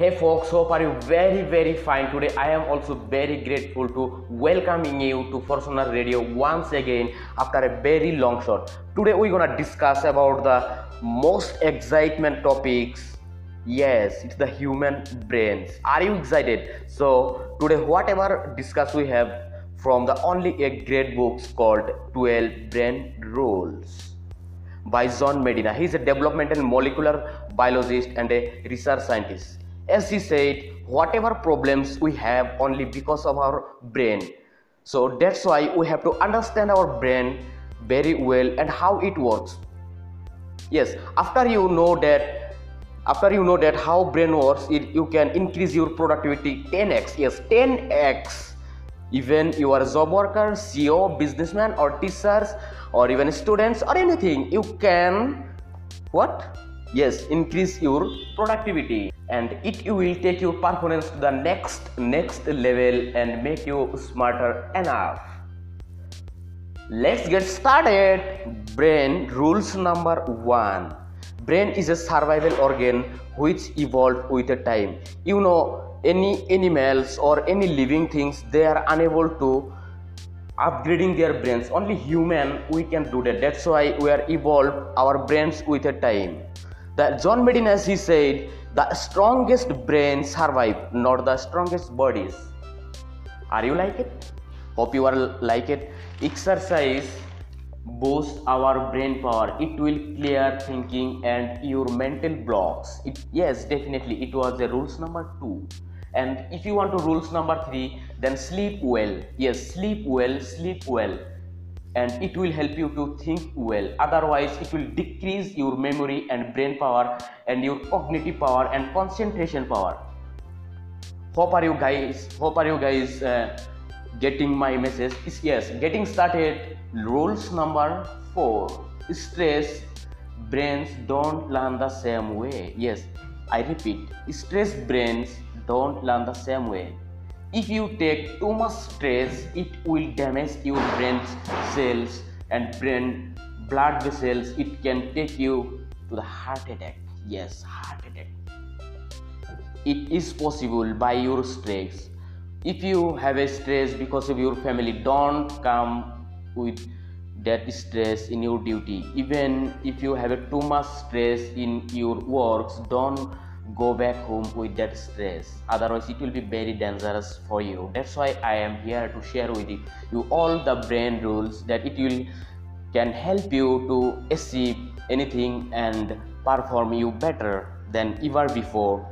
Hey folks, hope are you very very fine today. I am also very grateful to welcoming you to Fortuner Radio once again after a very long shot. Today we're gonna discuss about the most excitement topics. Yes, it's the human brains. Are you excited? So today whatever discuss we have from the only a great books called 12 Brain Rules by John Medina. He is a developmental molecular biologist and a research scientist as he said whatever problems we have only because of our brain. So that's why we have to understand our brain very well and how it works. Yes after you know that after you know that how brain works it, you can increase your productivity 10x yes 10x even you are a job worker ceo businessman or teachers or even students or anything you can what yes increase your productivity and it will take your performance to the next next level and make you smarter enough. Let's get started. Brain rules number one. Brain is a survival organ which evolved with a time. You know any animals or any living things they are unable to upgrading their brains. Only human we can do that. That's why we are evolved our brains with a time that john medina he said the strongest brain survive, not the strongest bodies. Are you like it? Hope you are like it. Exercise boosts our brain power. It will clear thinking and your mental blocks. It, yes, definitely. It was the rules number two. And if you want to rules number three, then sleep well. Yes, sleep well, sleep well and it will help you to think well. Otherwise it will decrease your memory and brain power and your cognitive power and concentration power. Hope are you guys hope are you guys uh, getting my message? Yes getting started rules number 4 stress brains don't learn the same way. Yes i repeat. Stress brains don't learn the same way if you take too much stress it will damage your brain cells and brain blood vessels. It can take you to the heart attack. Yes heart attack. It is possible by your stress. If you have a stress because of your family don't come with that stress in your duty. Even if you have a too much stress in your works don't go back home with that stress. Otherwise it will be very dangerous for you. That's why i am here to share with you, all the brain rules that it will can help you to achieve anything and perform you better than ever before.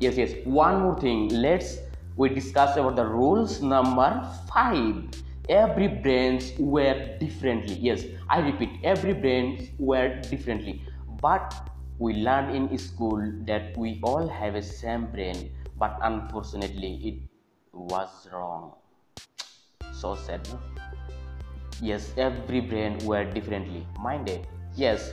Yes yes. One more thing. Let's we discuss about the rules number five. Every brains work differently. Yes i repeat. Every brains work differently. But we learn in school that we all have a same brain but unfortunately it was wrong. So sad no? yes every brain were differently. Minded yes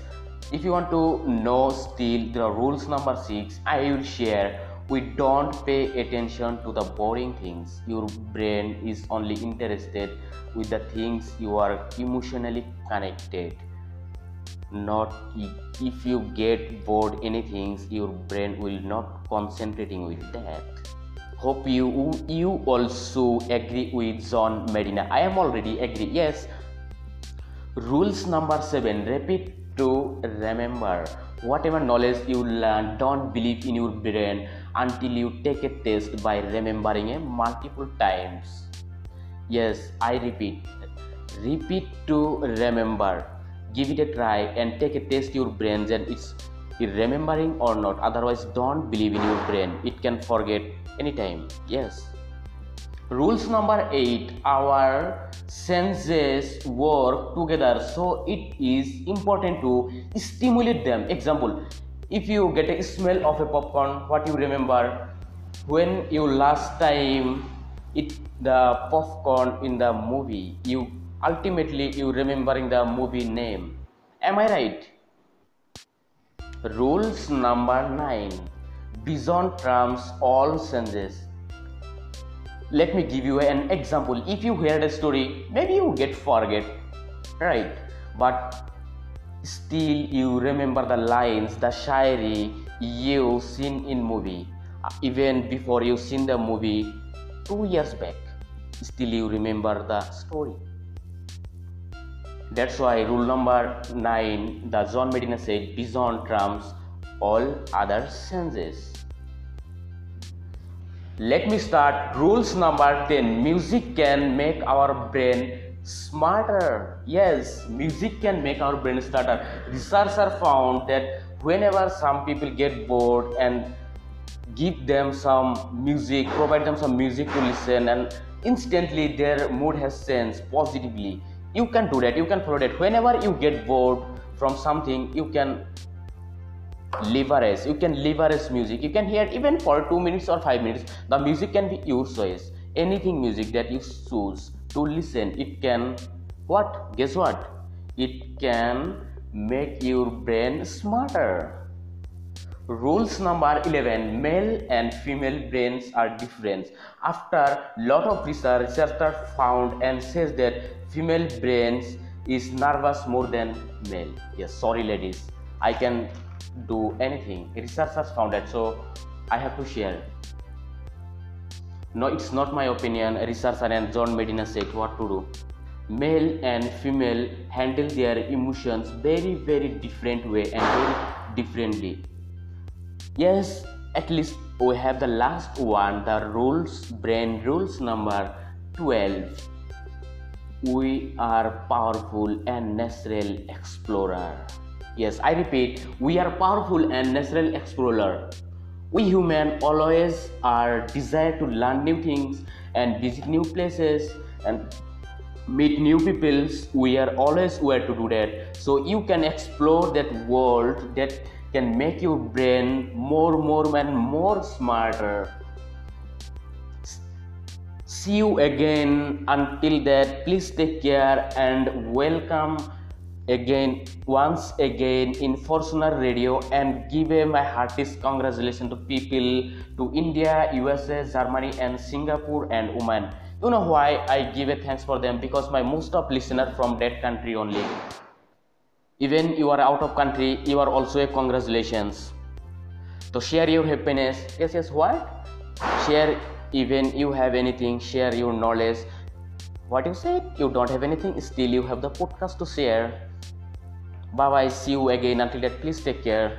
if you want to know still the rules number six i will share. We don't pay attention to the boring things. Your brain is only interested with the things you are emotionally connected not if you get bored anything your brain will not concentrating with that. Hope you you also agree with john medina. I am already agree yes. Rules number seven repeat to remember. Whatever knowledge you learn don't believe in your brain until you take a test by remembering it multiple times. Yes i repeat. Repeat to remember give it a try and take a test your brains and it's remembering or not. Otherwise don't believe in your brain. It can forget anytime. Yes. Rules number 8 our senses work together so it is important to stimulate them. Example if you get a smell of a popcorn what you remember? When you last time eat the popcorn in the movie you ultimately you remembering the movie name. Am i right? Rules number 9 vision trumps all senses. Let me give you an example. If you heard a story maybe you get forget right? But still you remember the lines the shayari you seen in movie. Uh, even before you seen the movie two years back still you remember the story that's why rule number 9 the john medina said vision trumps all other senses. Let me start. Rules number 10 music can make our brain smarter. Yes music can make our brain smarter. Researchers found that whenever some people get bored and give them some music provide them some music to listen and instantly their mood has changed positively you can do that. You can follow that. Whenever you get bored from something you can leverage. You can leverage music. You can hear even for two minutes or five minutes the music can be your choice. Anything music that you choose to listen it can what? Guess what? It can make your brain smarter rules number 11 male and female brains are different. After lot of research researchers found and says that female brains is nervous more than male. Yes sorry ladies. I can do anything. Researchers found that so i have to share. No it's not my opinion. Researcher and john medina said what to do. Male and female handle their emotions very very different way and very differently yes at least we have the last one the rules brain rules number 12 we are powerful and natural explorer. Yes i repeat we are powerful and natural explorer. We human always are desire to learn new things and visit new places and meet new peoples. We are always where to do that. So you can explore that world that can make your brain more more and more smarter. See you again. Until that please take care and welcome again once again in Fortuner Radio. And give a my heartiest congratulations to people to India, USA, Germany and Singapore and Oman. You know why I give a thanks for them? Because my most of listener from that country only even you are out of country you are also a congratulations. So share your happiness. Yes yes what? Share even you have anything share your knowledge. What you said you don't have anything still you have the podcast to share. Bye bye see you again. Until that please take care